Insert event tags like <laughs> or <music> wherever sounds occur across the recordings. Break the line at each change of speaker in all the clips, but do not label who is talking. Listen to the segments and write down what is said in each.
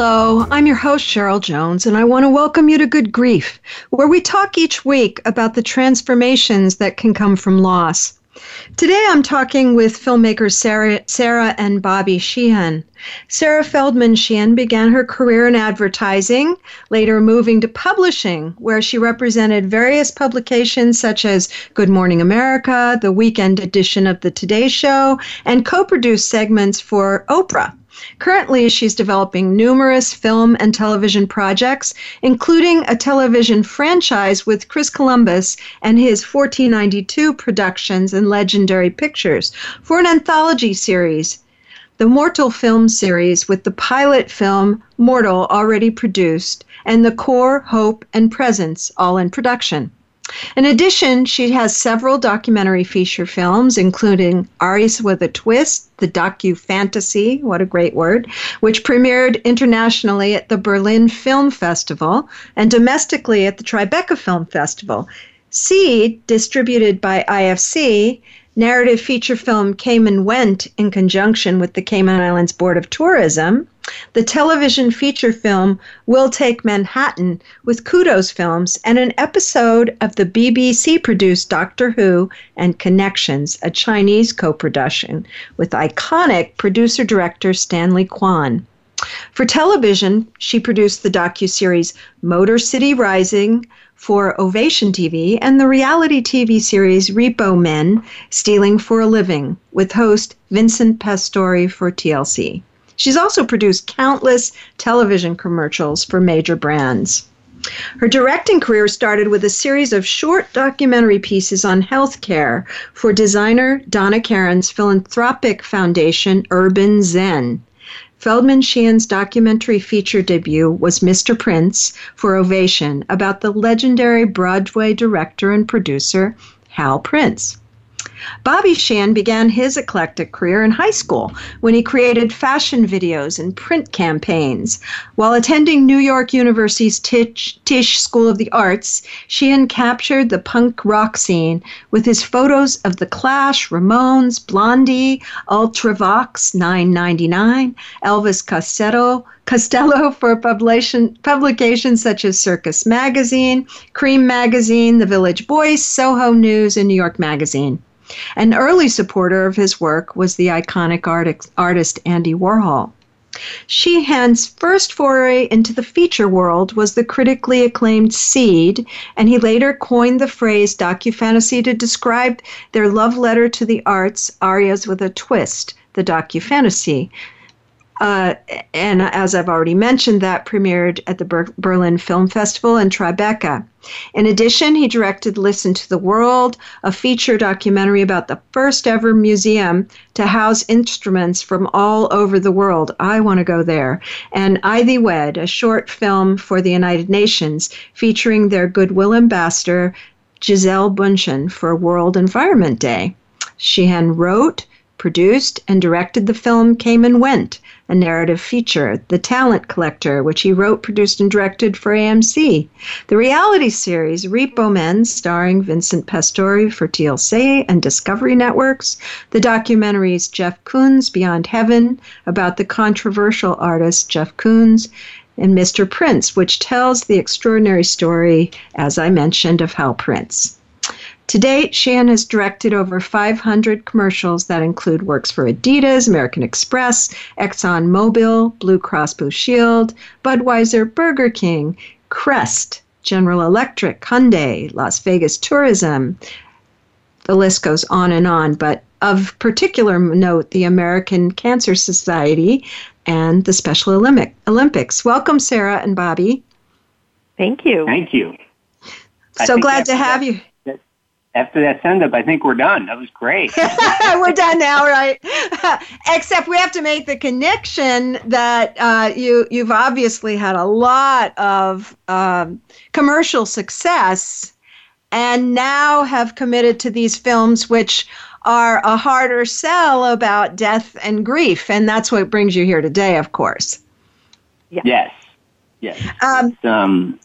Hello, I'm your host, Cheryl Jones, and I want to welcome you to Good Grief, where we talk each week about the transformations that can come from loss. Today I'm talking with filmmakers Sarah, Sarah and Bobby Sheehan. Sarah Feldman Sheehan began her career in advertising, later moving to publishing, where she represented various publications such as Good Morning America, the weekend edition of The Today Show, and co produced segments for Oprah. Currently, she's developing numerous film and television projects, including a television franchise with Chris Columbus and his 1492 Productions and Legendary Pictures for an anthology series. The Mortal film series, with the pilot film Mortal already produced, and the core, Hope, and Presence all in production. In addition, she has several documentary feature films, including Arias with a Twist, the docu fantasy, what a great word, which premiered internationally at the Berlin Film Festival and domestically at the Tribeca Film Festival. Seed, distributed by IFC, narrative feature film Came and Went in conjunction with the Cayman Islands Board of Tourism, the television feature film We'll Take Manhattan with Kudos Films, and an episode of the BBC produced Doctor Who and Connections, a Chinese co production with iconic producer director Stanley Kwan. For television, she produced the docu-series Motor City Rising for Ovation TV and the reality TV series Repo Men Stealing for a Living with host Vincent Pastore for TLC. She's also produced countless television commercials for major brands. Her directing career started with a series of short documentary pieces on healthcare for designer Donna Karan's philanthropic foundation, Urban Zen. Feldman Sheehan's documentary feature debut was Mr. Prince for Ovation about the legendary Broadway director and producer Hal Prince. Bobby Sheehan began his eclectic career in high school when he created fashion videos and print campaigns. While attending New York University's Tisch, Tisch School of the Arts, Sheehan captured the punk rock scene with his photos of The Clash, Ramones, Blondie, Ultravox 999, Elvis Costello, Costello for publication, publications such as Circus Magazine, Creem Magazine, The Village Voice, Soho News, and New York Magazine. An early supporter of his work was the iconic artist Andy Warhol. Sheehan's first foray into the feature world was the critically acclaimed Seed, and he later coined the phrase docufantasy to describe their love letter to the arts, Arias with a Twist, the docufantasy, uh, and as I've already mentioned, that premiered at the Ber- Berlin Film Festival in Tribeca. In addition, he directed Listen to the World, a feature documentary about the first ever museum to house instruments from all over the world. I want to go there. And Ivy Wed, a short film for the United Nations featuring their Goodwill ambassador, Gisele Bündchen, for World Environment Day. Sheehan wrote, produced, and directed the film Came and Went a narrative feature, The Talent Collector, which he wrote, produced, and directed for AMC. The reality series, Repo Men, starring Vincent Pastore for TLC and Discovery Networks. The documentaries Jeff Koons, Beyond Heaven, about the controversial artist Jeff Koons. And Mr. Prince, which tells the extraordinary story, as I mentioned, of Hal Prince. To date, Sheehan has directed over 500 commercials that include works for Adidas, American Express, ExxonMobil, Blue Cross Blue Shield, Budweiser, Burger King, Crest, General Electric, Hyundai, Las Vegas Tourism. The list goes on and on, but of particular note, the American Cancer Society and the Special Olympics. Welcome, Sarah and Bobby.
Thank you.
Thank you.
So glad to have you
after that send up, I think we're done. That was great. <laughs>
we're done now, right? <laughs> Except we have to make the connection that uh, you you've obviously had a lot of um, commercial success, and now have committed to these films, which are a harder sell about death and grief, and that's what brings you here today, of course.
Yeah. Yes. Yes. Um, um,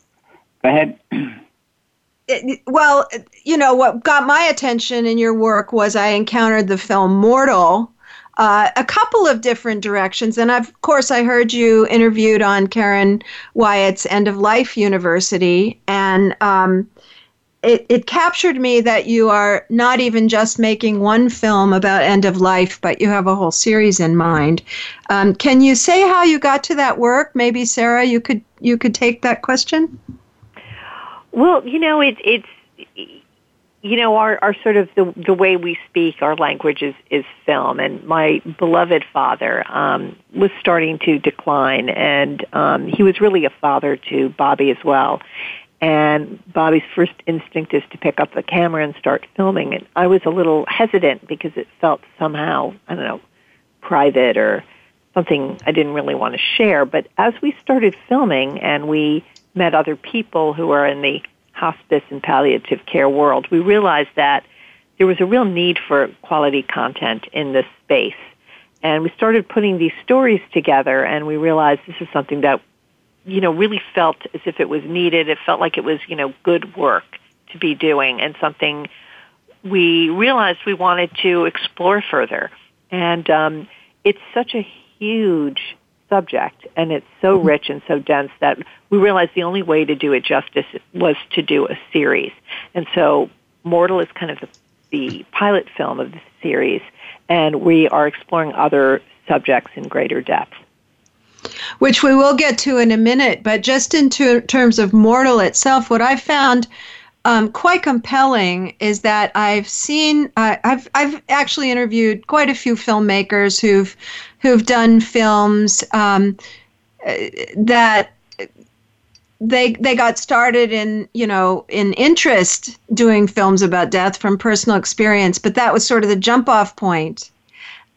go ahead. <clears throat>
Well, you know, what got my attention in your work was I encountered the film Mortal, uh, a couple of different directions. And of course, I heard you interviewed on Karen Wyatt's End of Life University. And um, it, it captured me that you are not even just making one film about end of life, but you have a whole series in mind. Um, can you say how you got to that work? Maybe Sarah, you could you could take that question.
Well, you know, it, it's you know our our sort of the the way we speak our language is is film. And my beloved father um was starting to decline. And um he was really a father to Bobby as well. And Bobby's first instinct is to pick up the camera and start filming. And I was a little hesitant because it felt somehow I don't know private or something I didn't really want to share. But as we started filming and we met other people who are in the hospice and palliative care world, we realized that there was a real need for quality content in this space. And we started putting these stories together and we realized this is something that, you know, really felt as if it was needed. It felt like it was, you know, good work to be doing and something we realized we wanted to explore further. And um, it's such a huge subject and it's so mm-hmm. rich and so dense that we realized the only way to do it justice was to do a series. And so Mortal is kind of the, the pilot film of the series and we are exploring other subjects in greater depth.
Which we will get to in a minute, but just in terms of Mortal itself, what I found um, quite compelling is that I've seen uh, I've I've actually interviewed quite a few filmmakers who've who've done films um, that they they got started in you know in interest doing films about death from personal experience, but that was sort of the jump off point.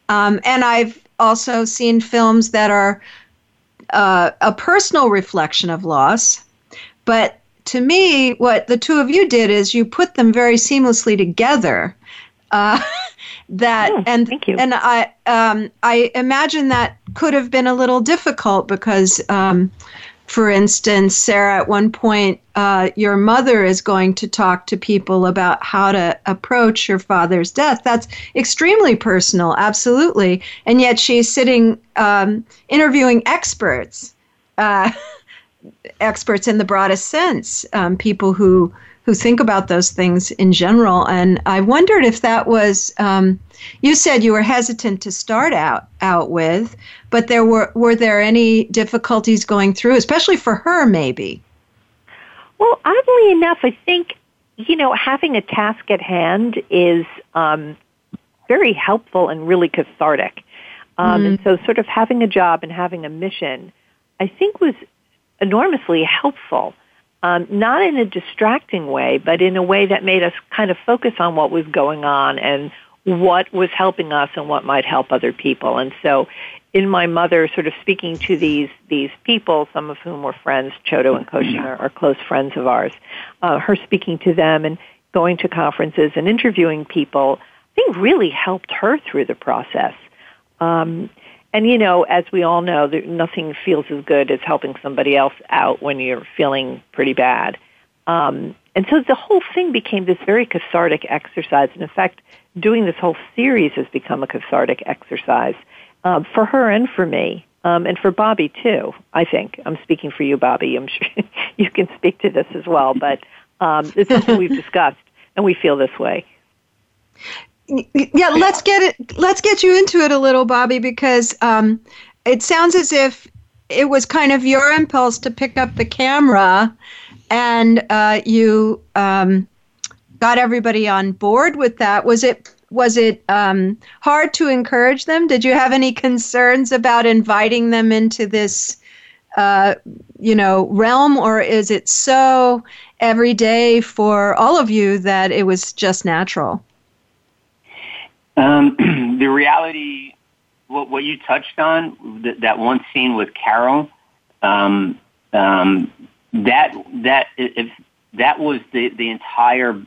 Um, and I've also seen films that are uh, a personal reflection of loss, but to me, what the two of you did is you put them very seamlessly together. Uh, <laughs> that
oh,
and
and
I um, I imagine that could have been a little difficult because, um, for instance, Sarah, at one point, uh, your mother is going to talk to people about how to approach your father's death. That's extremely personal, absolutely, and yet she's sitting um, interviewing experts. Uh, <laughs> experts in the broadest sense, um, people who who think about those things in general. And I wondered if that was um, you said you were hesitant to start out out with, but there were were there any difficulties going through, especially for her, maybe?
Well, oddly enough, I think you know having a task at hand is um, very helpful and really cathartic. Um, mm. And so, sort of having a job and having a mission, I think was enormously helpful. Um, not in a distracting way, but in a way that made us kind of focus on what was going on and what was helping us and what might help other people. And so, in my mother sort of speaking to these these people, some of whom were friends, Chodo and Koshin are, are close friends of ours, uh, her speaking to them and going to conferences and interviewing people, I think really helped her through the process. Um, and you know, as we all know, there, nothing feels as good as helping somebody else out when you're feeling pretty bad. Um, and so the whole thing became this very cathartic exercise. And in fact, doing this whole series has become a cathartic exercise um, for her and for me, um, and for Bobby too. I think I'm speaking for you, Bobby. I'm sure <laughs> you can speak to this as well. But um, it's something we've <laughs> discussed, and we feel this way
yeah let's get it let's get you into it a little bobby because um, it sounds as if it was kind of your impulse to pick up the camera and uh, you um, got everybody on board with that. Was it was it um, hard to encourage them? Did you have any concerns about inviting them into this uh, you know, realm, or is it so everyday for all of you that it was just natural?
Um, <clears throat> the reality, what, what you touched on, that, that one scene with Carol, um, um, that that if that was the the entire,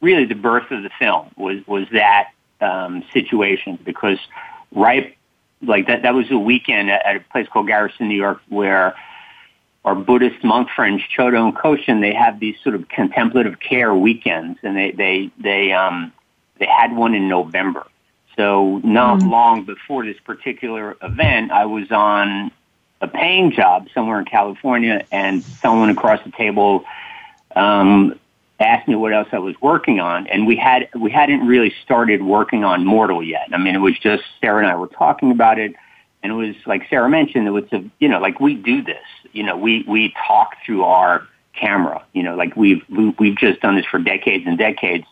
really the birth of the film was was that um, situation because right like that that was a weekend at a place called Garrison, New York, where our Buddhist monk friends Chodo and Koshin they have these sort of contemplative care weekends, and they they they um they had one in November. So not mm long before this particular event, I was on a paying job somewhere in California, and someone across the table um, asked me what else I was working on, and we had we hadn't really started working on Mortal yet. I mean, it was just Sarah and I were talking about it, and it was like Sarah mentioned, it was a you know like we do this, you know, we we talk through our camera, you know, like we've we've just done this for decades and decades.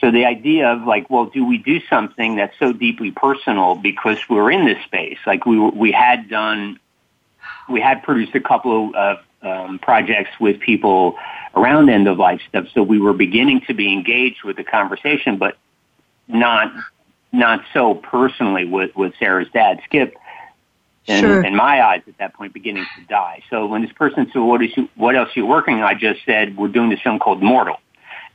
So the idea of like, well, do we do something that's so deeply personal because we're in this space? Like we we had done, we had produced a couple of um, projects with people around end of life stuff. So we were beginning to be engaged with the conversation, but not not so personally with with Sarah's dad, Skip. And sure. in my eyes, at that point, beginning to die. So when this person said, "What is you, what else are you working?" on? I just said, "We're doing this film called Mortal,"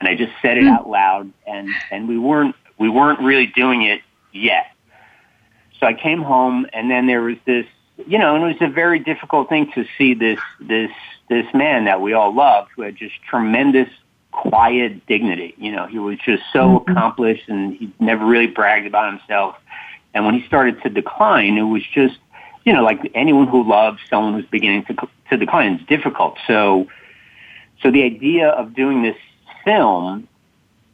and I just said it mm. out loud. And and we weren't we weren't really doing it yet. So I came home, and then there was this, you know, and it was a very difficult thing to see this this this man that we all loved who had just tremendous quiet dignity. You know, he was just so mm-hmm. accomplished and he never really bragged about himself. And when he started to decline, it was just, you know, like anyone who loves someone who's beginning to, to decline is difficult. So, so the idea of doing this film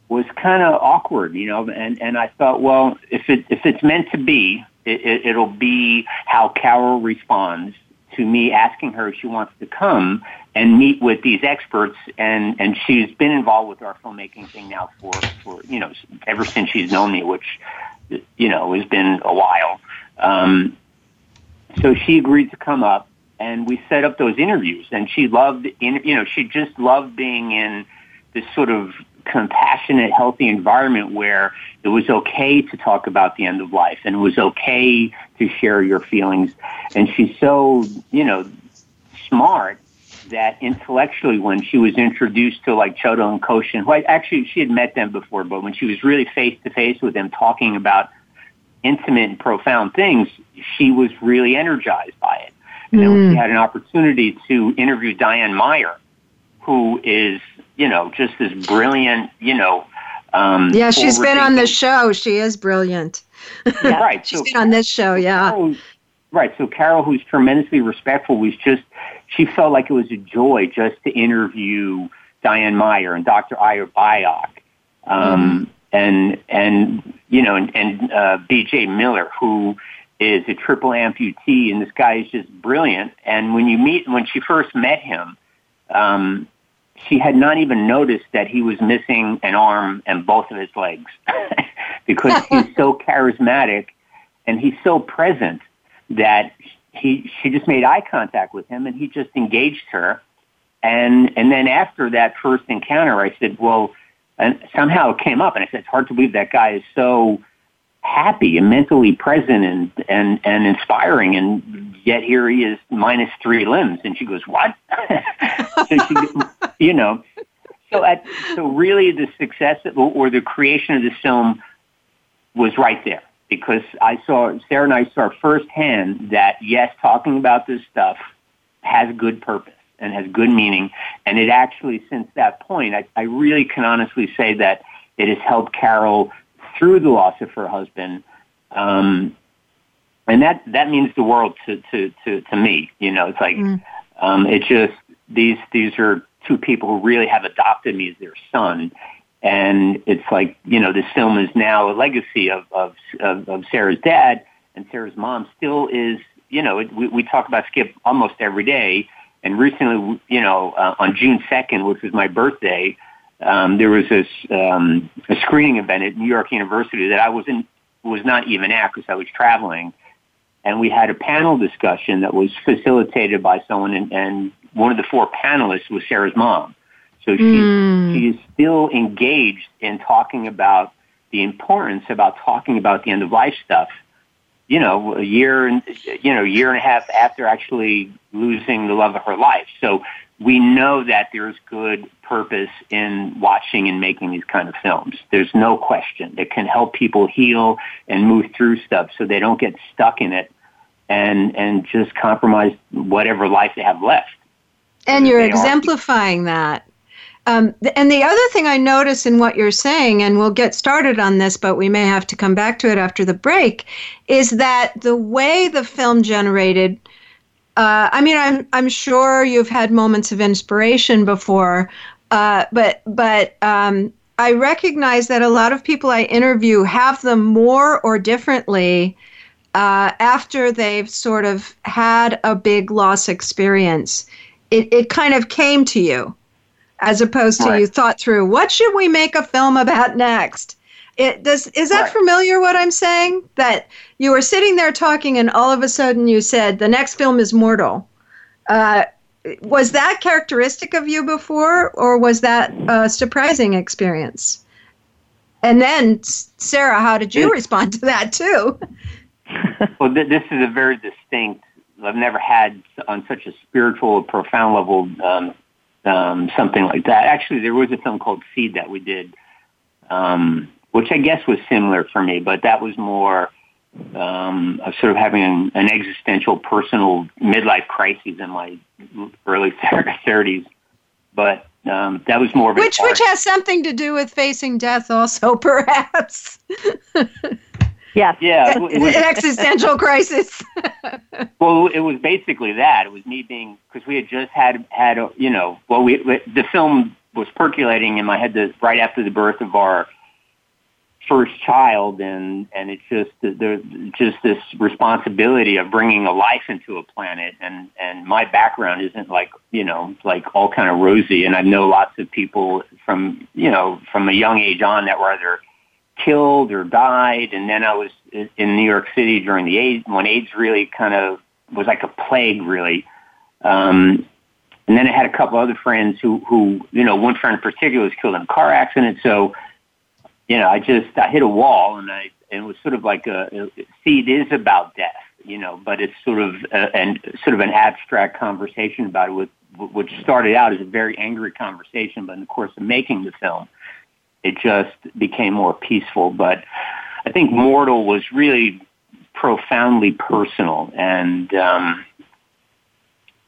was kind of awkward, you know, and, and I thought, well, if it, if it's meant to be, it, it, it'll be how Carol responds to me asking her if she wants to come and meet with these experts. And and she's been involved with our filmmaking thing now for for you know ever since she's known me which you know has been a while. Um so she agreed to come up and we set up those interviews. And she loved in you know she just loved being in this sort of compassionate, healthy environment where it was okay to talk about the end of life and it was okay to share your feelings. And she's so, you know, smart that intellectually when she was introduced to like Chodo and Koshin, who I, actually she had met them before, but when she was really face to face with them talking about intimate and profound things, she was really energized by it. And mm. then she mm. had an opportunity to interview Diane Meier, who is you know, just this brilliant, you know. Um,
yeah, she's been on the show. She is brilliant.
Yeah, right. <laughs>
she's so, been on this show. Yeah.
Carol, right. So Carol, who's tremendously respectful, was just she felt like it was a joy just to interview Diane Meier and Dr. Ira Byock. Um, mm. And and you know and, and uh, B.J. Miller, who is a triple amputee, and this guy is just brilliant. And when you meet, when she first met him, um, she had not even noticed that he was missing an arm and both of his legs <laughs> because he's <laughs> so charismatic and he's so present that he she just made eye contact with him and he just engaged her. And and then after that first encounter I said well and somehow it came up and I said it's hard to believe that guy is so happy and mentally present and and and inspiring and yet here he is minus three limbs. And she goes what? <laughs> So she you know so at so really the success or the creation of this film was right there because I saw Sarah and I saw firsthand that yes talking about this stuff has good purpose and has good meaning. And it actually since that point I, I really can honestly say that it has helped Carol through the loss of her husband. Um, and that, that means the world to, to, to, to me. You know, it's like, mm. um, it just, these, these are two people who really have adopted me as their son. And it's like, you know, this film is now a legacy of, of, of, of Sarah's dad and Sarah's mom still is, you know, it, we, we talk about Skip almost every day. And recently, you know, uh, on June 2nd, which was my birthday, um, there was this um, a screening event at New York University that I wasn't was not even at because I was traveling, and we had a panel discussion that was facilitated by someone, and, and one of the four panelists was Sarah's mom. So she mm. is still engaged in talking about the importance about talking about the end of life stuff. You know, a year and you know, year and a half after actually losing the love of her life. So we know that there's good purpose in watching and making these kind of films. There's no question. It can help people heal and move through stuff so they don't get stuck in it and and just compromise whatever life they have left.
And you're exemplifying are. that. Um, and the other thing I notice in what you're saying, and we'll get started on this, but we may have to come back to it after the break, is that the way the film generated uh, I mean, I'm I'm sure you've had moments of inspiration before, uh, but but um, I recognize that a lot of people I interview have them more or differently uh, after they've sort of had a big loss experience. It it kind of came to you, as opposed to right. you thought through what should we make a film about next. It does is that right. familiar what I'm saying? That you were sitting there talking and all of a sudden you said the next film is mortal. Uh, was that characteristic of you before or was that a surprising experience? And then Sarah, how did you respond to that too? <laughs>
well, th- this is a very distinct. I've never had on such a spiritual, profound level um, um, something like that. Actually, there was a film called Seed that we did um, which I guess was similar for me, but that was more um, of sort of having an, an existential, personal midlife crisis in my early <laughs> thirties. But um, that was more of
which which has something to do with facing death, also <laughs> perhaps.
Yes.
Yeah.
It was, an existential crisis. <laughs>
well, it was basically that. It was me being because we had just had had a, you know well we the film was percolating in my head the, right after the birth of our first child and and it's just there's just this responsibility of bringing a life into a planet and and my background isn't like you know like all kind of rosy and I know lots of people from you know from a young age on that were either killed or died and then I was in New York City during the AIDS when AIDS really kind of was like a plague really. Um and then I had a couple other friends who who you know one friend in particular was killed in a car accident so you know, I just I hit a wall, and I and it was sort of like a see, it is about death, you know, but it's sort of a, and sort of an abstract conversation about it, with which started out as a very angry conversation, but in the course of making the film, it just became more peaceful. But I think Mortal was really profoundly personal, and um,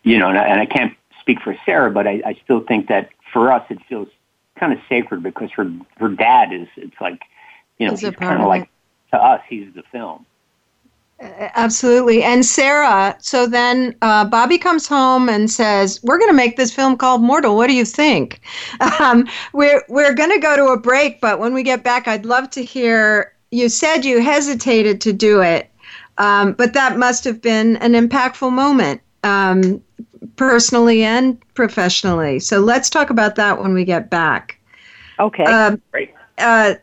you know, and I, and I can't speak for Sarah, but I, I still think that for us, it feels kind of sacred because her her dad is it's like you know he's kind of like to us he's the film.
Absolutely. And Sarah, so then uh, Bobby comes home and says, We're going to make this film called Mortal. What do you think? <laughs> Um, we're we're going to go to a break, but when we get back, I'd love to hear. You said you hesitated to do it, um, but that must have been an impactful moment. Um, personally and professionally. So let's talk about that when we get back.
Okay. Um,
Great. Uh,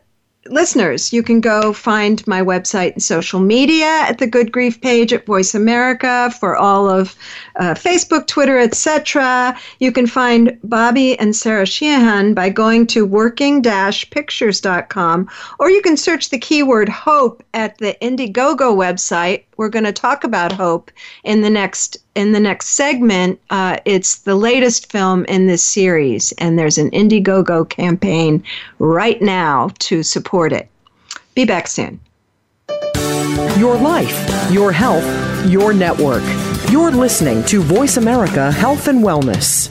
listeners, you can go find my website and social media at the Good Grief page at Voice America for all of uh, Facebook, Twitter, etc. You can find Bobby and Sarah Sheehan by going to working-pictures.com, or you can search the keyword hope at the Indiegogo website. We're going to talk about hope in the next in the next segment. Uh, it's the latest film in this series, and there's an Indiegogo campaign right now to support it. Be back soon.
Your life, your health, your network. You're listening to Voice America Health and Wellness.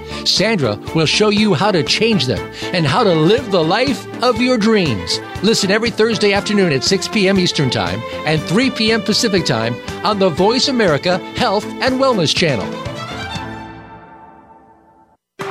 Sandra will show you how to change them and how to live the life of your dreams. Listen every Thursday afternoon at 6 p.m. Eastern Time and 3 p.m. Pacific Time on the Voice America Health and Wellness Channel.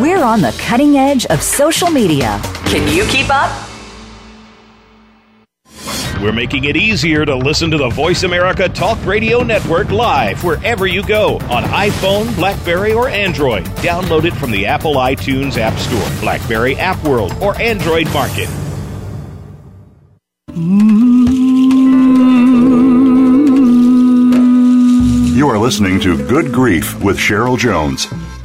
We're on the cutting edge of social media. Can you keep up?
We're making it easier to listen to the Voice America Talk Radio Network live wherever you go on iPhone, Blackberry, or Android. Download it from the Apple iTunes App Store, Blackberry App World, or Android Market.
You are listening to Good Grief with Cheryl Jones.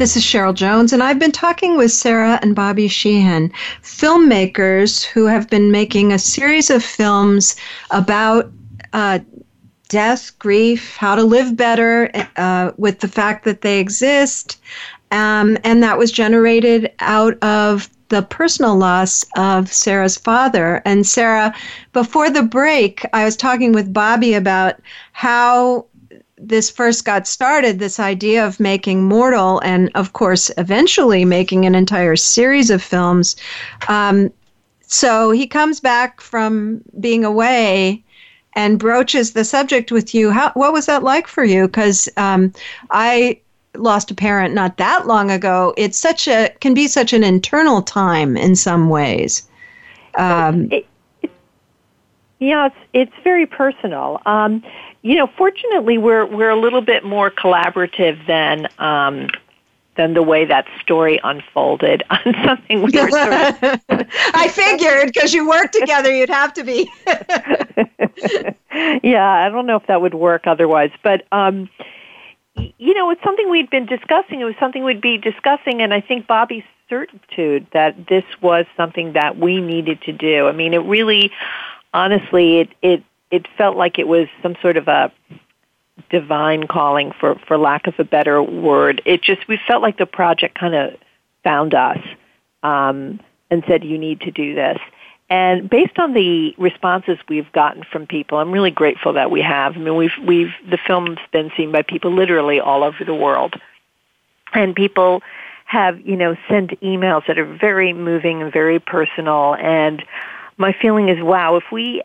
This is Cheryl Jones, and I've been talking with Sarah and Bobby Sheehan, filmmakers who have been making a series of films about uh, death, grief, how to live better uh, with the fact that they exist. Um, and that was generated out of the personal loss of Sarah's father. And Sarah, before the break, I was talking with Bobby about how this first got started, this idea of making Mortal, and of course, eventually making an entire series of films. Um, so he comes back from being away and broaches the subject with you. How, what was that like for you? Because um, I lost a parent not that long ago. It's such a can be such an internal time in some ways. Um,
it, it, yeah, it's it's very personal. Um, you know, fortunately, we're we're a little bit more collaborative than um, than the way that story unfolded <laughs> on something we were sort of. <laughs>
I figured because you work together, you'd have to be. <laughs>
yeah, I don't know if that would work otherwise, but. Um, you know, it's something we'd been discussing. It was something we'd be discussing, and I think Bobby's certitude that this was something that we needed to do. I mean, it really, honestly, it it it felt like it was some sort of a divine calling for for lack of a better word. It just we felt like the project kind of found us um, and said you need to do this. And based on the responses we've gotten from people i'm really grateful that we have. I mean we've we've the film's been seen by people literally all over the world. And people have you know sent emails that are very moving and very personal. And my feeling is wow if we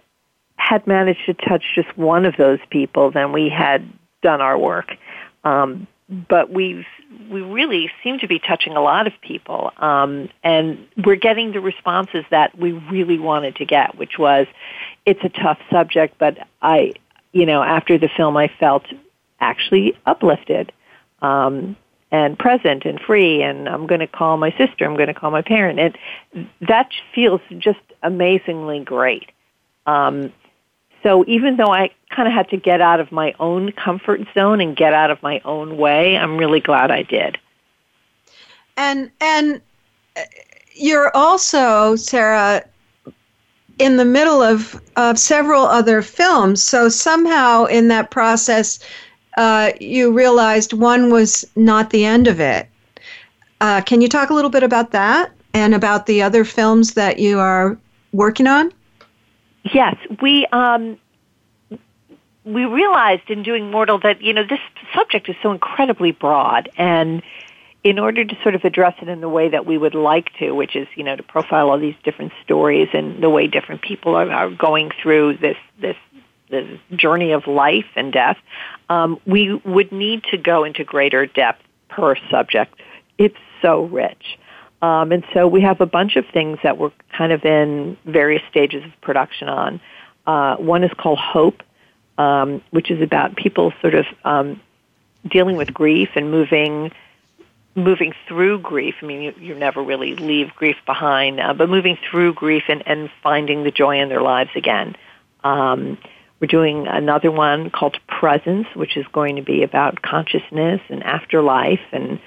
had managed to touch just one of those people, then we had done our work. Um, but we've we really seem to be touching a lot of people, um, and we're getting the responses that we really wanted to get, which was, it's a tough subject, but I, you know, after the film, I felt actually uplifted. Um, and present and free and I'm going to call my sister, I'm going to call my parent. And that feels just amazingly great. Um, so even though I kind of had to get out of my own comfort zone and get out of my own way, I'm really glad I did.
And and uh, you're also Sarah in the middle of of several other films. So somehow in that process, uh, you realized one was not the end of it. Uh, can you talk a little bit about that and about the other films that you are working on?
Yes, we um, we realized in doing Mortal that you know this subject is so incredibly broad, and in order to sort of address it in the way that we would like to, which is you know to profile all these different stories and the way different people are, are going through this this this journey of life and death, um, we would need to go into greater depth per subject. It's so rich. Um, and so we have a bunch of things that we're kind of in various stages of production on. Uh, one is called Hope, um, which is about people sort of um, dealing with grief and moving moving through grief. I mean, you, you never really leave grief behind, uh, but moving through grief and, and finding the joy in their lives again. Um, we're doing another one called Presence, which is going to be about consciousness and afterlife and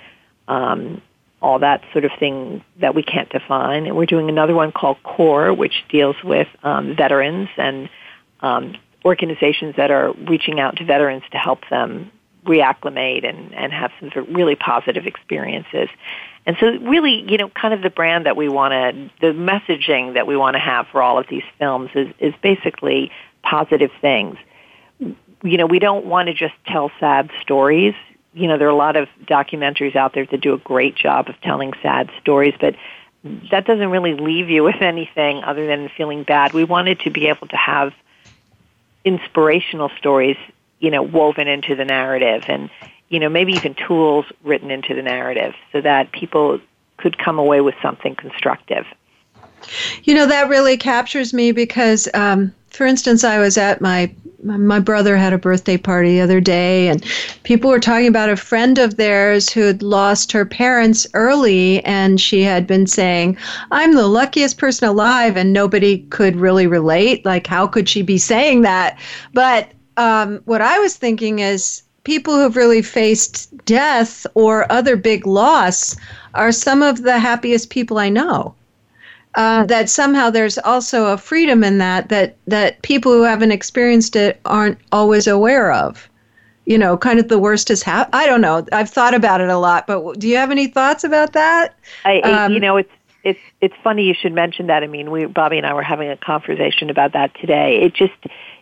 um, all that sort of thing that we can't define. And we're doing another one called Core, which deals with um, veterans and um, organizations that are reaching out to veterans to help them reacclimate and, and have some sort of really positive experiences. And so really, you know, kind of the brand that we want to, the messaging that we want to have for all of these films is, is basically positive things. You know, we don't want to just tell sad stories. You know, there are a lot of documentaries out there that do a great job of telling sad stories, but that doesn't really leave you with anything other than feeling bad. We wanted to be able to have inspirational stories, you know, woven into the narrative and, you know, maybe even tools written into the narrative so that people could come away with something constructive.
You know, that really captures me because um, for instance, I was at my my brother had a birthday party the other day, and people were talking about a friend of theirs who had lost her parents early, and she had been saying, "I'm the luckiest person alive," and nobody could really relate. Like, how could she be saying that? But um, what I was thinking is, people who've really faced death or other big loss are some of the happiest people I know uh, that somehow there's also a freedom in that that that people who haven't experienced it aren't always aware of. You know kind of the worst is happened i don't know i've thought about it a lot but do you have any thoughts about that?
I, um, you know it's it's it's funny you should mention that. I mean we bobby and i were having a conversation about that today. It just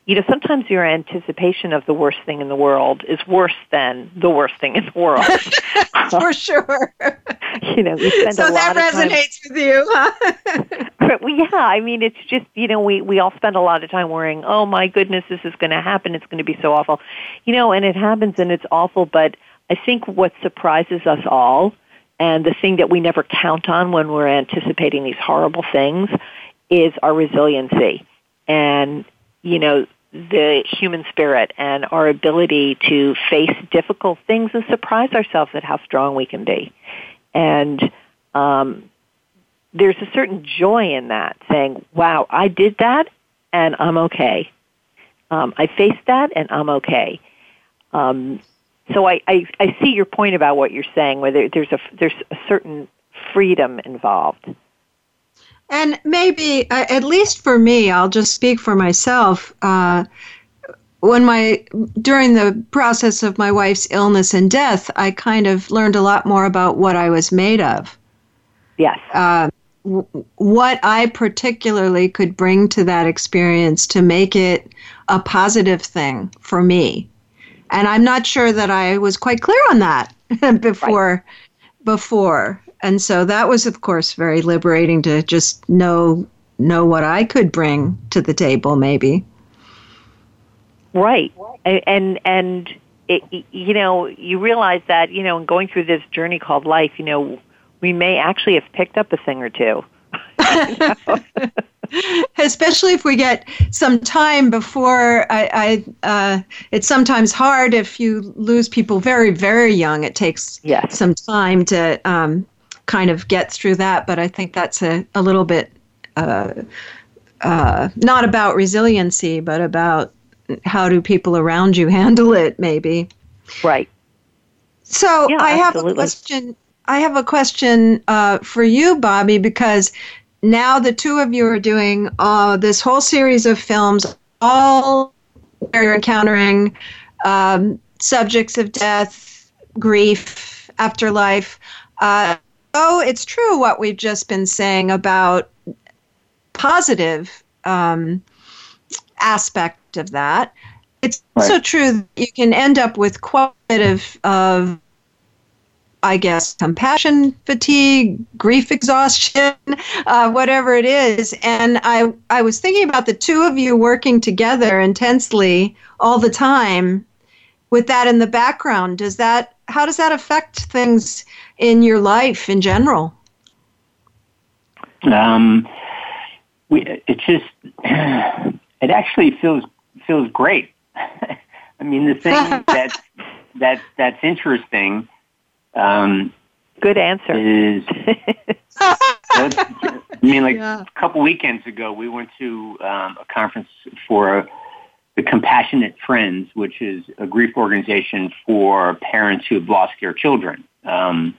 you know, sometimes your anticipation of the worst thing in the world is worse than the worst thing in the world. <laughs>
For sure. <laughs>
you know, we spend
so
a
lot of time.
So that
resonates with you, huh? <laughs>
well, yeah, I mean, it's just you know, we we all spend a lot of time worrying. Oh my goodness, this is going to happen. It's going to be so awful, you know, and it happens and it's awful. But I think what surprises us all, and the thing that we never count on when we're anticipating these horrible things, is our resiliency. And you know, the human spirit and our ability to face difficult things and surprise ourselves at how strong we can be. And um, there's a certain joy in that, saying, wow, I did that and I'm okay. Um, I faced that and I'm okay. Um, so I, I, I see your point about what you're saying, where there, there's, a, there's a certain freedom involved.
And maybe, uh, at least for me, I'll just speak for myself. Uh, when my during the process of my wife's illness and death, I kind of learned a lot more about what I was made of.
Yes.
Uh, w- what I particularly could bring to that experience to make it a positive thing for me, and I'm not sure that I was quite clear on that <laughs> before. Right. Before, and so that was of course very liberating to just know know what I could bring to the table maybe.
Right. And and it, you know you realize that you know in going through this journey called life you know we may actually have picked up a thing or two. <laughs>
Especially if we get some time before I, I uh, it's sometimes hard if you lose people very very young. It takes
yes.
some time to um, kind of get through that. But I think that's a, a little bit uh, uh, not about resiliency, but about how do people around you <laughs> handle it, maybe.
Right.
So
yeah,
I have
absolutely.
a question. I have a question uh, for you, Bobby, because now the two of you are doing uh, this whole series of films, all you're encountering um, subjects of death, grief, afterlife. Uh, oh, it's true what we've just been saying about positive um, aspect of that. It's right. also true that you can end up with quite a bit of, of I guess, compassion fatigue, grief exhaustion, <laughs> uh, whatever it is. And I, I was thinking about the two of you working together intensely all the time with that in the background. Does that, how does that affect things in your life in general?
Um, we, it's just, <sighs> it actually feels feels great. <laughs> I mean, the thing <laughs> that's that that's interesting. Um,
Good answer.
Is <laughs> I mean, like yeah. a couple weekends ago, we went to um, a conference for the Compassionate Friends, which is a grief organization for parents who have lost their children. Um,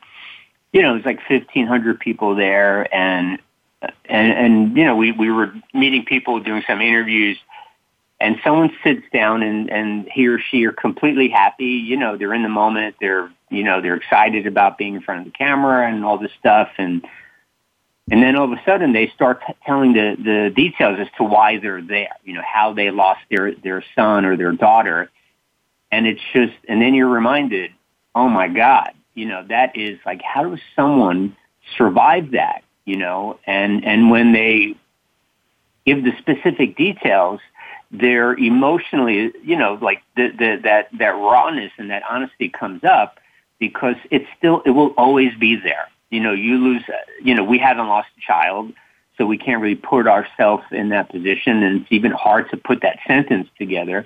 you know, there's like 1,500 people there, and and and you know, we we were meeting people, doing some interviews, and someone sits down and and he or she are completely happy. You know, they're in the moment. They're you know they're excited about being in front of the camera and all this stuff, and and then all of a sudden they start t- telling the the details as to why they're there. You know, how they lost their their son or their daughter, and it's just and then you're reminded, oh my God, you know that is like how does someone survive that? You know, and and when they give the specific details they're emotionally, you know, like the, the, that, that rawness and that honesty comes up because it's still, it will always be there. You know, you lose, you know, we haven't lost a child, so we can't really put ourselves in that position and it's even hard to put that sentence together.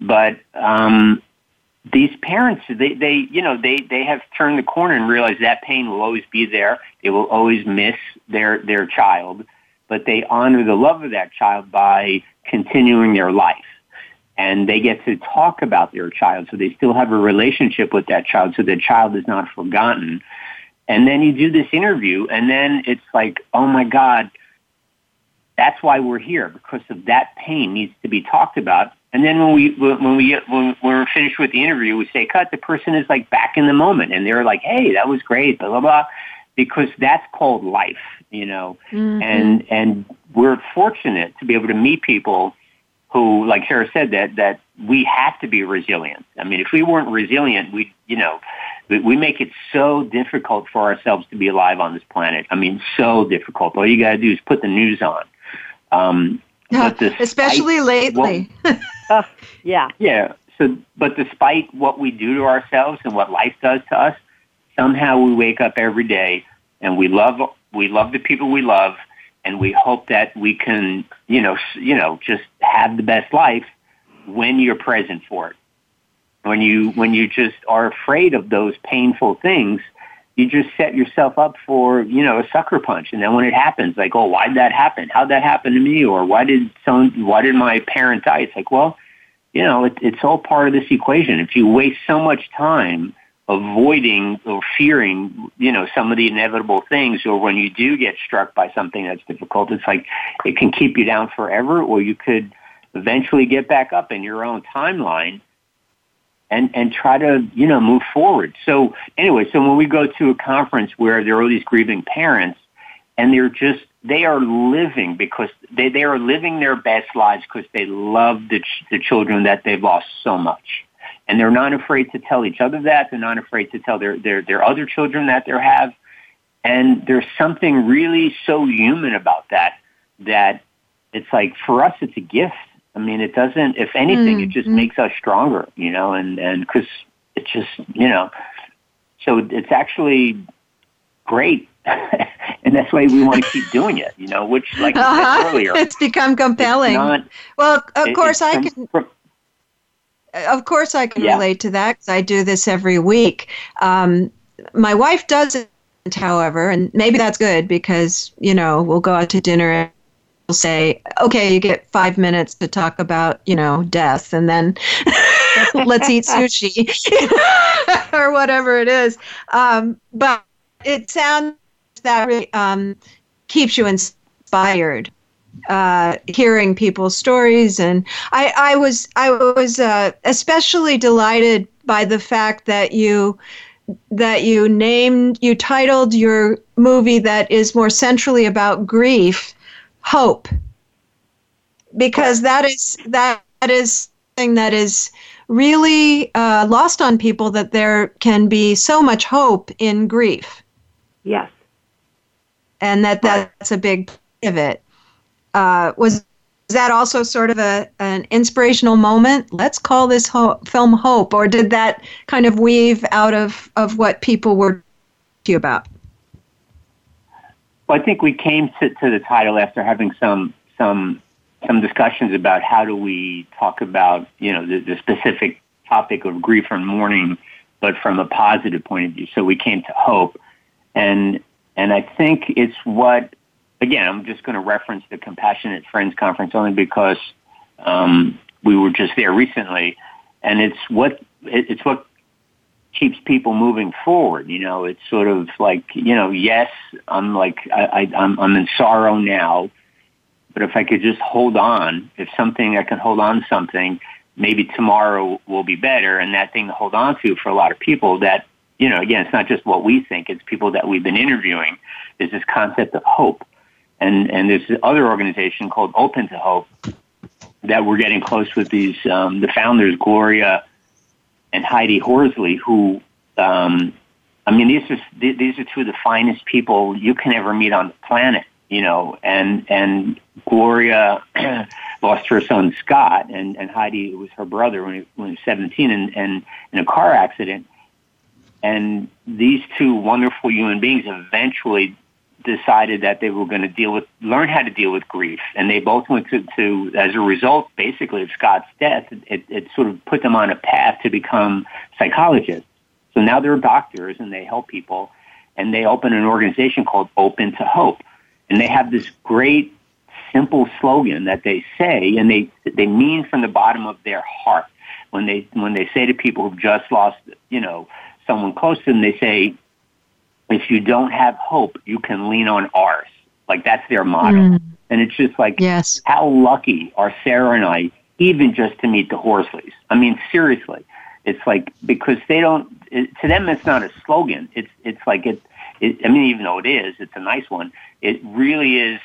But, um, these parents, they, they, you know, they, they have turned the corner and realized that pain will always be there. They will always miss their, their child, but they honor the love of that child by continuing their life. And they get to talk about their child, so they still have a relationship with that child, so the child is not forgotten. And then you do this interview, and then it's like, oh my God, that's why we're here because of that pain needs to be talked about. And then when we when we when we're finished with the interview, we say cut. The person is like back in the moment, and they're like, "Hey, that was great," blah blah blah, because that's called life, you know. Mm-hmm. And and we're fortunate to be able to meet people who, like Sarah said, that that we have to be resilient. I mean, if we weren't resilient, we, you know, we, we make it so difficult for ourselves to be alive on this planet. I mean, so difficult. All you got to do is put the news on. Um,
yeah, <laughs> especially lately. <laughs>
What, uh, yeah.
Yeah. So, but despite what we do to ourselves and what life does to us, somehow we wake up every day and we love we love the people we love and we hope that we can, you know, you know, just have the best life when you're present for it. When you when you just are afraid of those painful things, you just set yourself up for, you know, a sucker punch. And then when it happens, like, oh, why did that happen? How'd that happen to me? Or why did someone, why did my parent die? It's like, well, you know, it, it's all part of this equation. If you waste so much time avoiding or fearing, you know, some of the inevitable things, or when you do get struck by something that's difficult, it's like it can keep you down forever, or you could eventually get back up in your own timeline and and try to you know move forward. So anyway, so when we go to a conference where there are all these grieving parents, and they're just they are living because they they are living their best lives because they love the ch- the children that they've lost so much and they're not afraid to tell each other that. They're not afraid to tell their their their other children that they have. And there's something really so human about that that it's like for us it's a gift. I mean, it doesn't. If anything, mm-hmm. it just mm-hmm. makes us stronger, you know. And and because it's just you know, so it's actually great. <laughs> and that's why we want to keep doing it, you know, which, like uh-huh. Said earlier, <laughs>
it's become compelling. It's not, well, of course, I can. From, of course, I can yeah. relate to that because I do this every week. Um, my wife doesn't, however, and maybe that's good because you know we'll go out to dinner say, "Okay, you get five minutes to talk about you know death, and then <laughs> let's eat sushi <laughs> or whatever it is." Um, but it sounds that really um, keeps you inspired uh, hearing people's stories, and I, I was I was uh, especially delighted by the fact that you that you named you titled your movie that is more centrally about grief, hope, because that is that is something that is really uh, lost on people that there can be so much hope in grief.
Yes.
And that that's a big part of it uh, was that also sort of a an inspirational moment? Let's call this ho- film Hope, or did that kind of weave out of of what people were to you about?
Well, I think we came to, to the title after having some some some discussions about how do we talk about you know the, the specific topic of grief and mourning, but from a positive point of view. So we came to hope, and and I think it's what again I'm just going to reference the Compassionate Friends Conference only because um, we were just there recently, and it's what it, it's what keeps people moving forward. You know, it's sort of like you know, yes, I'm like I, I I'm I'm in sorrow now, but if I could just hold on, if something I can hold on to something, maybe tomorrow will be better. And that thing to hold on to for a lot of people that you know, again, it's not just what we think; it's people that we've been interviewing. Is this concept of hope, and and there's this other organization called Open to Hope that we're getting close with these um, the founders, Gloria and Heidi Horsley, who, um, I mean, these are these are two of the finest people you can ever meet on the planet. You know, and and Gloria <clears throat> lost her son Scott, and and Heidi was her brother when he, when he was seventeen, and and in a car accident. And these two wonderful human beings eventually decided that they were going to deal with, learn how to deal with grief. And they both went to, to as a result, basically, of Scott's death, it, it sort of put them on a path to become psychologists. So now they're doctors and they help people. And they open an organization called Open to Hope. And they have this great, simple slogan that they say, and they, they mean from the bottom of their heart. When they, when they say to people who've just lost, you know, someone close to them, they say, if you don't have hope, you can lean on ours. Like that's their motto. Mm. And it's just like,
yes.
how lucky are Sarah and I even just to meet the Horsleys? I mean, seriously, it's like, because they don't, it, to them, it's not a slogan. It's, it's like it, it, I mean, even though it is, it's a nice one. It really is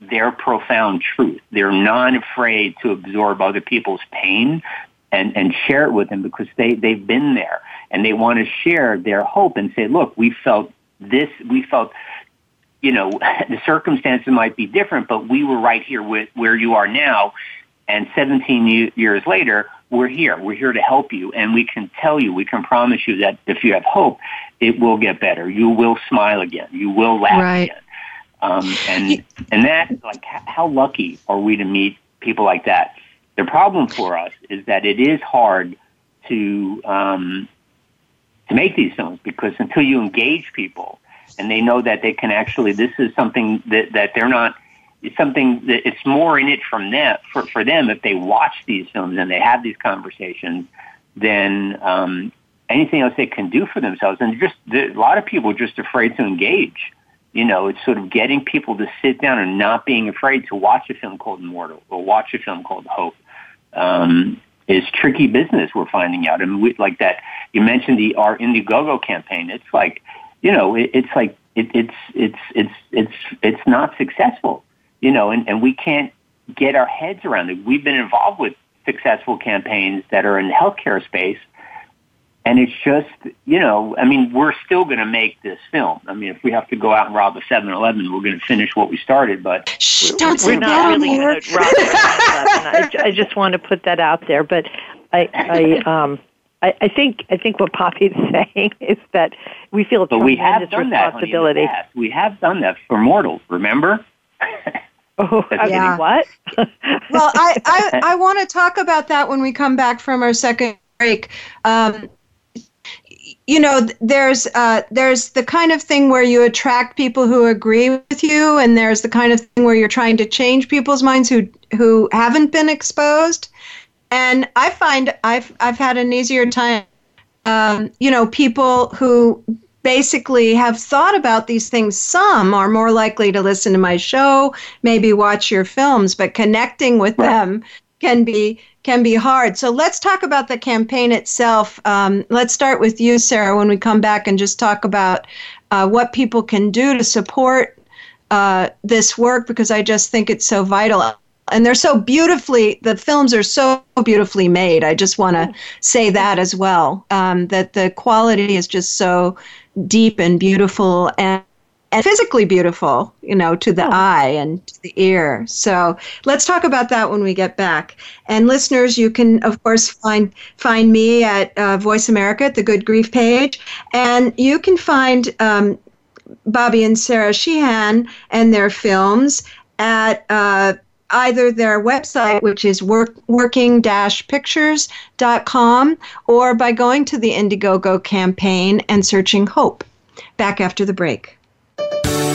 their profound truth. They're not afraid to absorb other people's pain and, and share it with them because they, they've been there and they want to share their hope and say, look, we felt this, we felt, you know, <laughs> the circumstances might be different, but we were right here with where you are now. And 17 years later, we're here. We're here to help you. And we can tell you, we can promise you that if you have hope, it will get better. You will smile again. You will laugh
right.
again. Um, and, and that, like, how lucky are we to meet people like that? The problem for us is that it is hard to, um, to make these films because until you engage people and they know that they can actually, this is something that, that they're not, it's something that it's more in it from them, for, for them if they watch these films and they have these conversations than um, anything else they can do for themselves. And just a lot of people are just afraid to engage. You know, it's sort of getting people to sit down and not being afraid to watch a film called Immortal or watch a film called Hope. Um, is tricky business. We're finding out, and we, like that. You mentioned the our Indiegogo campaign. It's like, you know, it, it's like it, it's it's it's it's it's not successful. You know, and, and we can't get our heads around it. We've been involved with successful campaigns that are in the healthcare space, and it's just, you know, I mean, we're still going to make this film. I mean, if we have to go out and rob a 7-Eleven, we're going to finish what we started. But
Shh,
we're,
don't
we're not really going to rob a 7-Eleven. I, I just want to put that out there. But I, I, um, I, I think I think what Bobby's <laughs> saying is that we feel a
but
tremendous
we have done
responsibility.
That, honey, we have done that for mortals. Remember? <laughs>
Oh, I
Yeah.
what?
well, I, I, <laughs> I want to talk about that when we come back from our second break. Um, you know, there's uh, there's the kind of thing where you attract people who agree with you, and there's the kind of thing where you're trying to change people's minds who who haven't been exposed. And I find I've I've had an easier time. Um, you know, people who basically have thought about these things. Some are more likely to listen to my show, maybe watch your films, but connecting with them can be can be hard. So let's talk about the campaign itself. Um, let's start with you, Sarah, when we come back and just talk about uh, what people can do to support uh, this work because I just think it's so vital. And they're so beautifully, the films are so beautifully made. I just want to say that as well, um, that the quality is just so deep and beautiful and and physically beautiful, you know, to the eye and to the ear. So let's talk about that when we get back. And listeners, you can of course find find me at uh, Voice America at the Good Grief page, and you can find um, Bobby and Sarah Sheehan and their films at. Uh, either their website, which is work, working-pictures.com, or by going to the Indiegogo campaign and searching Hope. Back after the break.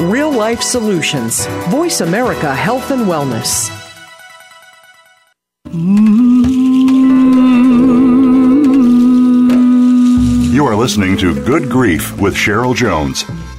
Real life solutions. Voice America Health and Wellness.
You are listening to Good Grief with Cheryl Jones.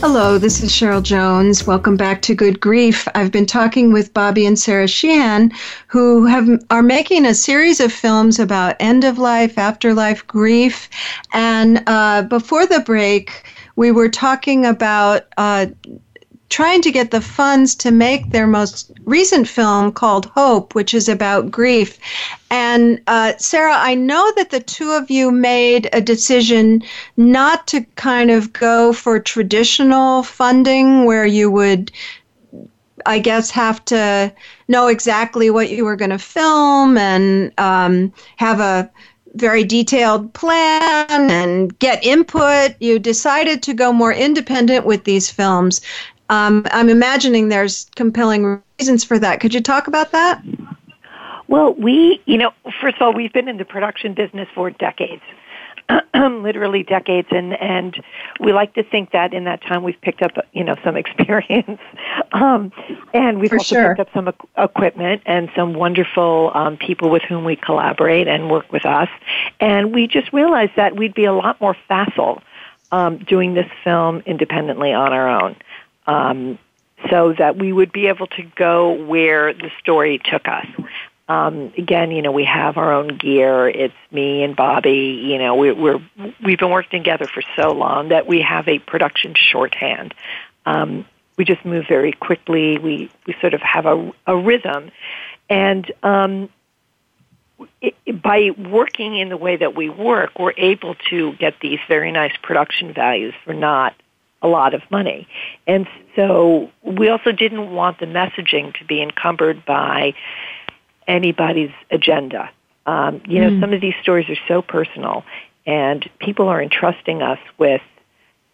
Hello, this is Cheryl Jones. Welcome back to Good Grief. I've been talking with Bobby and Sarah Sheehan, who have are making a series of films about end of life, afterlife, grief, and uh, before the break, we were talking about uh, trying to get the funds to make their most recent film called Hope, which is about grief. And uh, Sarah, I know that the two of you made a decision not to kind of go for traditional funding where you would. I guess have to know exactly what you were going to film and um, have a very detailed plan and get input. You decided to go more independent with these films. Um, I'm imagining there's compelling reasons for that. Could you talk about that?
Well, we, you know, first of all, we've been in the production business for decades. <clears throat> literally decades and and we like to think that in that time we've picked up you know some <laughs> experience um, and we've
For
also
sure.
picked up some equ- equipment and some wonderful um, people with whom we collaborate and work with us and we just realized that we'd be a lot more facile um, doing this film independently on our own um, so that we would be able to go where the story took us. Um, again, you know, we have our own gear. It's me and Bobby. You know, we, we're we've been working together for so long that we have a production shorthand. Um, we just move very quickly. We we sort of have a, a rhythm, and um, it, by working in the way that we work, we're able to get these very nice production values for not a lot of money. And so we also didn't want the messaging to be encumbered by anybody's agenda. Um, you know,
Mm.
some of these stories are so personal, and people are entrusting us with,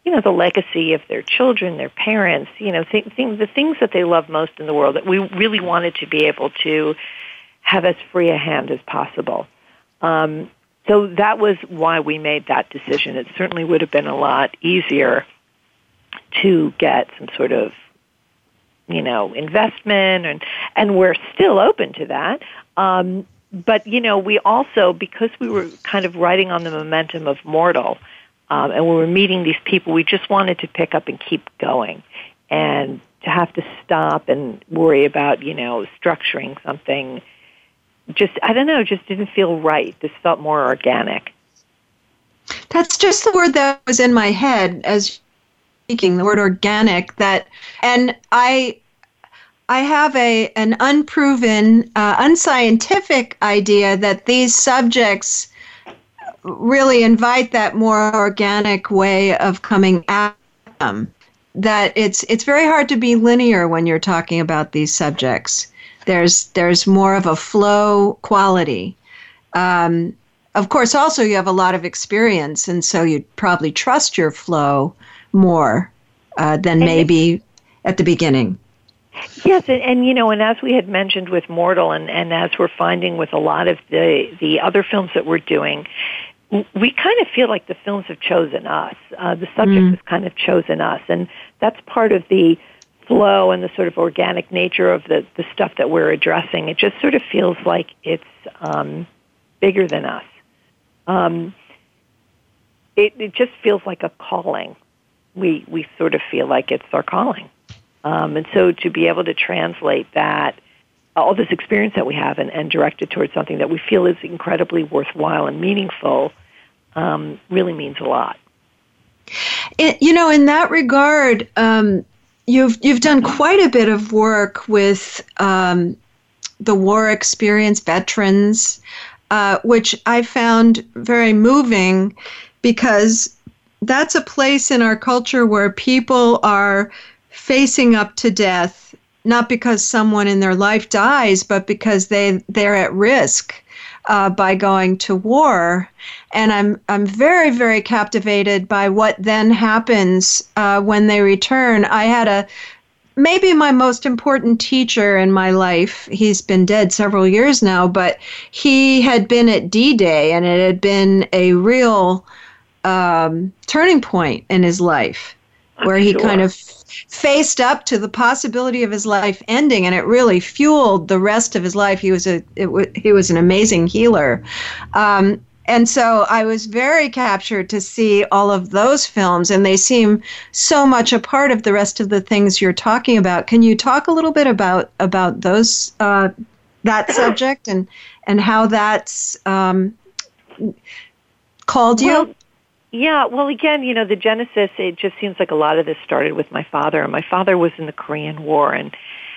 you know, the legacy of their children, their parents, you know, th- th- the things that they love most in the world that we really wanted to be able to have as free a hand as possible. Um, so that was why we made that decision. It certainly would have been a lot easier to get some sort of you know investment and and we're still open to that. Um but you know we also because we were kind of riding on the momentum of mortal um and we were meeting these people we just wanted to pick up and keep going and to have to stop and worry about you know structuring something. Just i don't know just didn't feel right. This felt more organic.
That's just the word that was in my head as speaking, the word organic that and I I have a an unproven, uh, unscientific idea that these subjects really invite that more organic way of coming at them. That it's it's very hard to be linear when you're talking about these subjects. There's there's more of a flow quality Um, of course, also you have a lot of experience, and so you'd probably trust your flow more uh, than maybe at the beginning.
Yes, and, and you know, and as we had mentioned with Mortal, and, and as we're finding with a lot of the the other films that we're doing, we kind of feel like the films have chosen us. Uh, the subject mm. has kind of chosen us, and that's part of the flow and the sort of organic nature of the the stuff that we're addressing. It just sort of feels like it's um, bigger than us. Um, it, it just feels like a calling. We we sort of feel like it's our calling. Um, and so to be able to translate that, all this experience that we have and, and direct it towards something that we feel is incredibly worthwhile and meaningful um, really means a lot.
It, you know, in that regard, um, you've you've done quite a bit of work with um, the war experience veterans, uh, which I found very moving because that's a place in our culture where people are facing up to death, not because someone in their life dies, but because they they're at risk uh, by going to war. And I'm I'm very very captivated by what then happens uh, when they return. I had a maybe my most important teacher in my life. He's been dead several years now, but he had been at D Day, and it had been a real um, turning point in his life, where he sure. kind of faced up to the possibility of his life ending, and it really fueled the rest of his life. He was a w- he was an amazing healer. Um, and so I was very captured to see all of those films, and they seem so much a part of the rest of the things you're talking about. Can you talk a little bit about about those uh, that <clears throat> subject and and how that's um, called you?
Well, yeah, well, again, you know, the genesis, it just seems like a lot of this started with my father. And my father was in the Korean War and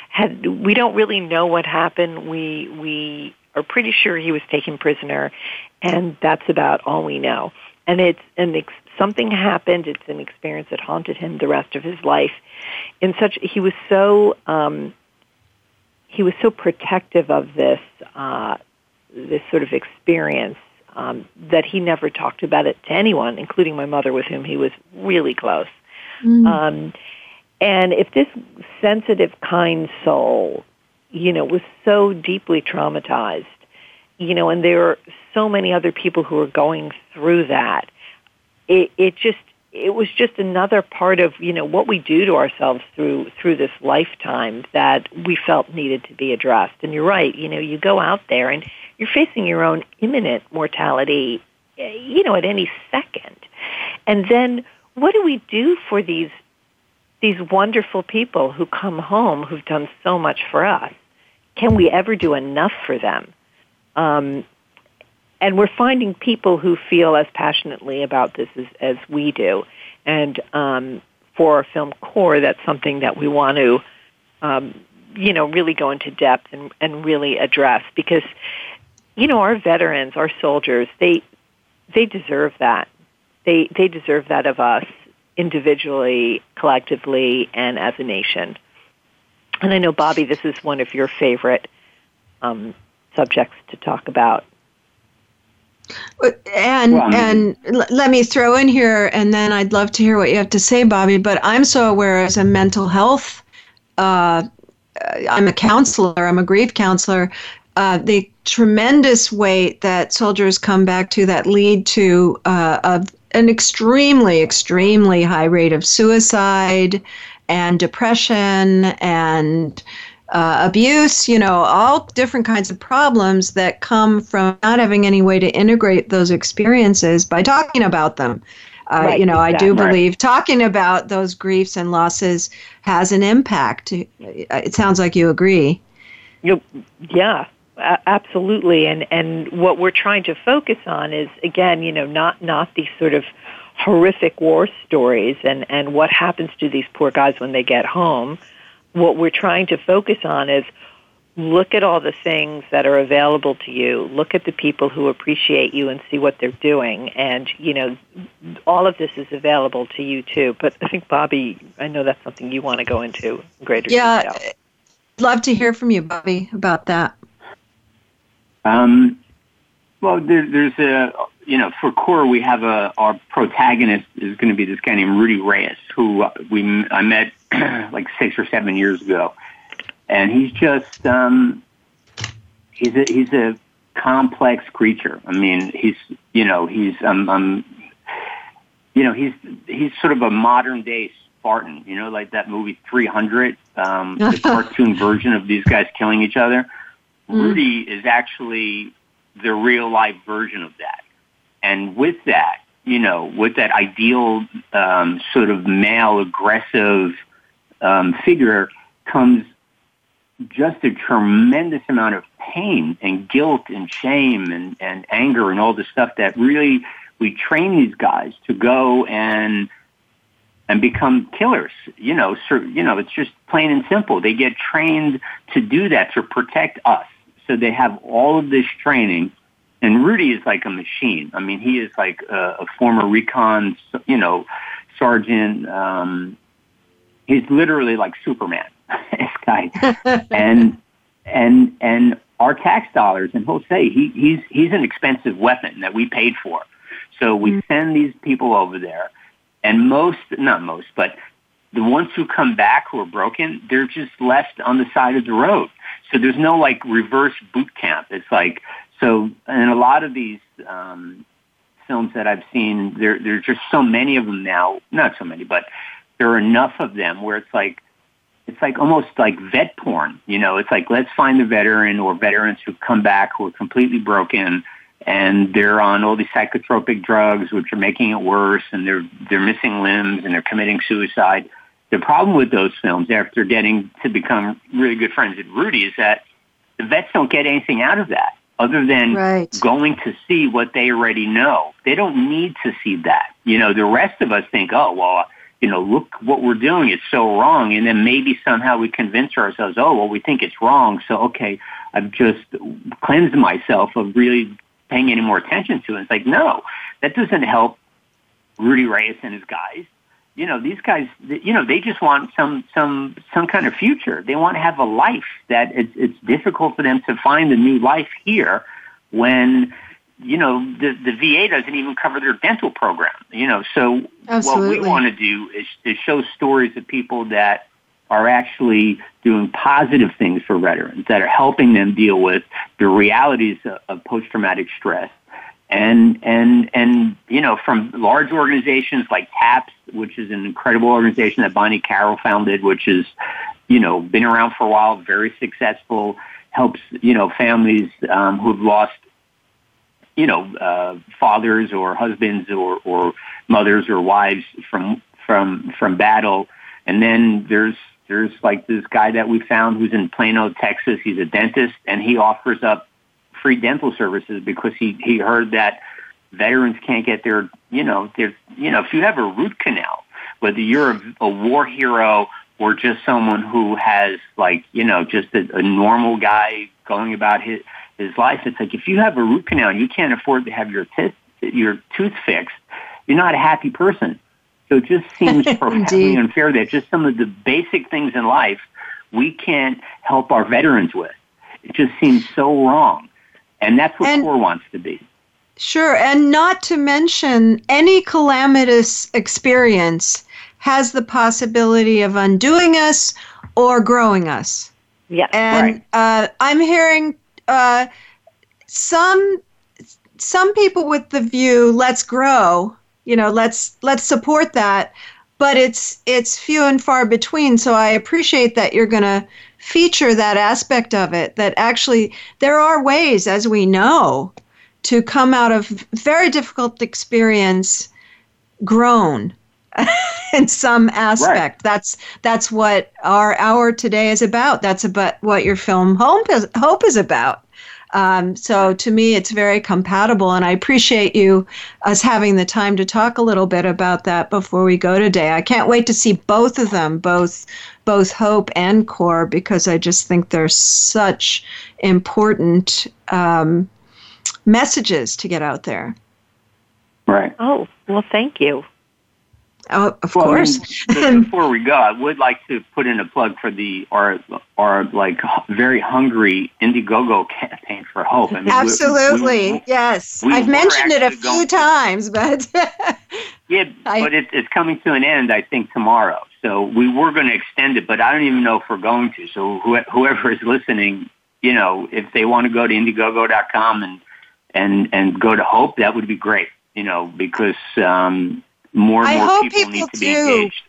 had, we don't really know what happened. We, we are pretty sure he was taken prisoner and that's about all we know. And it's, and ex- something happened. It's an experience that haunted him the rest of his life. In such, he was so, um, he was so protective of this, uh, this sort of experience um, that he never talked about it to anyone, including my mother, with whom he was really close. Mm. Um, and if this sensitive, kind soul, you know, was so deeply traumatized, you know, and there are so many other people who are going through that, it, it just it was just another part of you know what we do to ourselves through through this lifetime that we felt needed to be addressed. And you're right, you know, you go out there and you're facing your own imminent mortality, you know, at any second. And then what do we do for these these wonderful people who come home who've done so much for us? Can we ever do enough for them? Um, and we're finding people who feel as passionately about this as, as we do. And um, for our film core, that's something that we want to, um, you know, really go into depth and, and really address because you know, our veterans, our soldiers, they they deserve that. They they deserve that of us individually, collectively, and as a nation. And I know, Bobby, this is one of your favorite um, subjects to talk about.
And and l- let me throw in here, and then I'd love to hear what you have to say, Bobby. But I'm so aware as a mental health. Uh, I'm a counselor. I'm a grief counselor. Uh, the tremendous weight that soldiers come back to that lead to uh, a, an extremely, extremely high rate of suicide and depression and uh, abuse, you know, all different kinds of problems that come from not having any way to integrate those experiences by talking about them. Uh, right, you know, I do believe talking about those griefs and losses has an impact. It sounds like you agree.
You, yeah, absolutely. And and what we're trying to focus on is again, you know, not not these sort of horrific war stories and and what happens to these poor guys when they get home. What we're trying to focus on is look at all the things that are available to you. Look at the people who appreciate you and see what they're doing. And, you know, all of this is available to you too. But I think, Bobby, I know that's something you want to go into in greater
yeah,
detail.
Yeah, love to hear from you, Bobby, about that.
Um, Well, there, there's a you know for core we have a our protagonist is going to be this guy named Rudy Reyes who we I met <clears throat> like six or seven years ago, and he's just um, he's a he's a complex creature. I mean, he's you know he's um, um you know he's he's sort of a modern day Spartan. You know, like that movie 300, um, <laughs> the cartoon version of these guys killing each other. Mm. Rudy is actually the real life version of that. And with that, you know, with that ideal um, sort of male aggressive um, figure comes just a tremendous amount of pain and guilt and shame and, and anger and all the stuff that really we train these guys to go and and become killers. You know, so, you know, it's just plain and simple. They get trained to do that to protect us. So they have all of this training. And Rudy is like a machine. I mean, he is like a, a former recon, you know, sergeant. Um, he's literally like Superman. <laughs> this guy, <laughs> and and and our tax dollars, and he'll say he, he's he's an expensive weapon that we paid for. So we mm-hmm. send these people over there, and most, not most, but the ones who come back who are broken, they're just left on the side of the road. So there's no like reverse boot camp. It's like so, and a lot of these um, films that I've seen, there there's just so many of them now. Not so many, but there are enough of them where it's like it's like almost like vet porn. You know, it's like let's find the veteran or veterans who come back who are completely broken and they're on all these psychotropic drugs which are making it worse and they're they're missing limbs and they're committing suicide. The problem with those films after getting to become really good friends with Rudy is that the vets don't get anything out of that other than right. going to see what they already know. They don't need to see that. You know, the rest of us think, oh, well, you know, look what we're doing. It's so wrong. And then maybe somehow we convince ourselves, oh, well, we think it's wrong. So, okay, I've just cleansed myself of really paying any more attention to it. It's like, no, that doesn't help Rudy Reyes and his guys. You know, these guys, you know, they just want some, some, some kind of future. They want to have a life that it's, it's difficult for them to find a new life here when, you know, the, the VA doesn't even cover their dental program, you know, so Absolutely. what we want to do is, is show stories of people that are actually doing positive things for veterans that are helping them deal with the realities of, of post-traumatic stress. And, and, and, you know, from large organizations like TAPS, which is an incredible organization that Bonnie Carroll founded, which is, you know, been around for a while, very successful, helps, you know, families um, who've lost you know, uh, fathers or husbands or, or mothers or wives from from from battle. And then there's there's like this guy that we found who's in Plano, Texas. He's a dentist, and he offers up free dental services because he he heard that veterans can't get their you know their you know if you have a root canal, whether you're a, a war hero or just someone who has like you know just a, a normal guy going about his his life, it's like if you have a root canal and you can't afford to have your tooth your tooth fixed, you're not a happy person. So it just <laughs> seems profoundly unfair that just some of the basic things in life we can't help our veterans with. It just seems so wrong. And that's what and, CORE wants to be.
Sure. And not to mention, any calamitous experience has the possibility of undoing us or growing us.
Yeah.
And right. uh, I'm hearing uh, some some people with the view, let's grow, you know let's let's support that but it's it's few and far between. So i appreciate that you're going to feature that aspect of it that actually there are ways as we know to come out of very difficult experience grown <laughs> in some aspect right. that's that's what our hour today is about that's about what your film hope is, hope is about um, so to me, it's very compatible, and I appreciate you us having the time to talk a little bit about that before we go today. I can't wait to see both of them, both both Hope and Core, because I just think they're such important um, messages to get out there.
Right.
Oh well, thank you.
Oh, of
Well, I
course.
mean, <laughs> before we go, I would like to put in a plug for the our our like very hungry Indiegogo campaign for hope. I mean,
Absolutely.
we-
yes.
we
I've mentioned it a few times, but <laughs>
Yeah,
I-
but it, it's coming to an end, I think, tomorrow. So we were going to extend it, but I don't even know if we're going to. So who, whoever is listening, you know, if they want to go to Indiegogo.com and and and go to Hope, that would be great. You know, because um, more and
I
more
hope
people,
people
need to be
do.
engaged.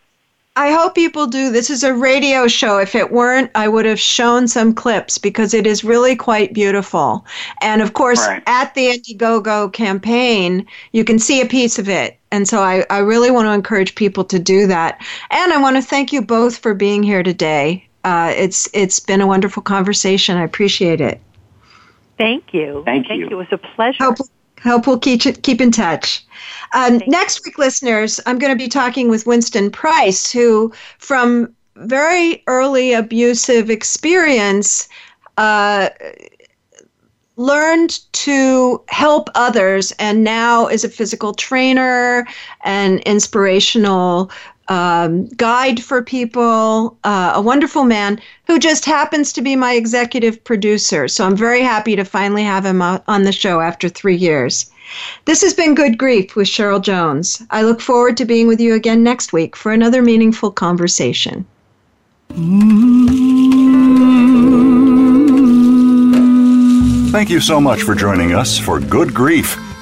I hope people do. This is a radio show. If it weren't, I would have shown some clips because it is really quite beautiful. And of course,
Right.
at the Indiegogo campaign, you can see a piece of it. And so I, I really want to encourage people to do that. And I want to thank you both for being here today. Uh, it's it's been a wonderful conversation. I appreciate it.
Thank you.
Thank you.
It was a pleasure.
Hope, hope we'll keep, keep in touch. Um, next week, listeners, I'm going to be talking with Winston Price, who, from very early abusive experience, uh, learned to help others and now is a physical trainer and inspirational um, guide for people, uh, a wonderful man who just happens to be my executive producer. So I'm very happy to finally have him on the show after three years. This has been Good Grief with Cheryl Jones. I look forward to being with you again next week for another meaningful conversation.
Thank you so much for joining us for Good Grief.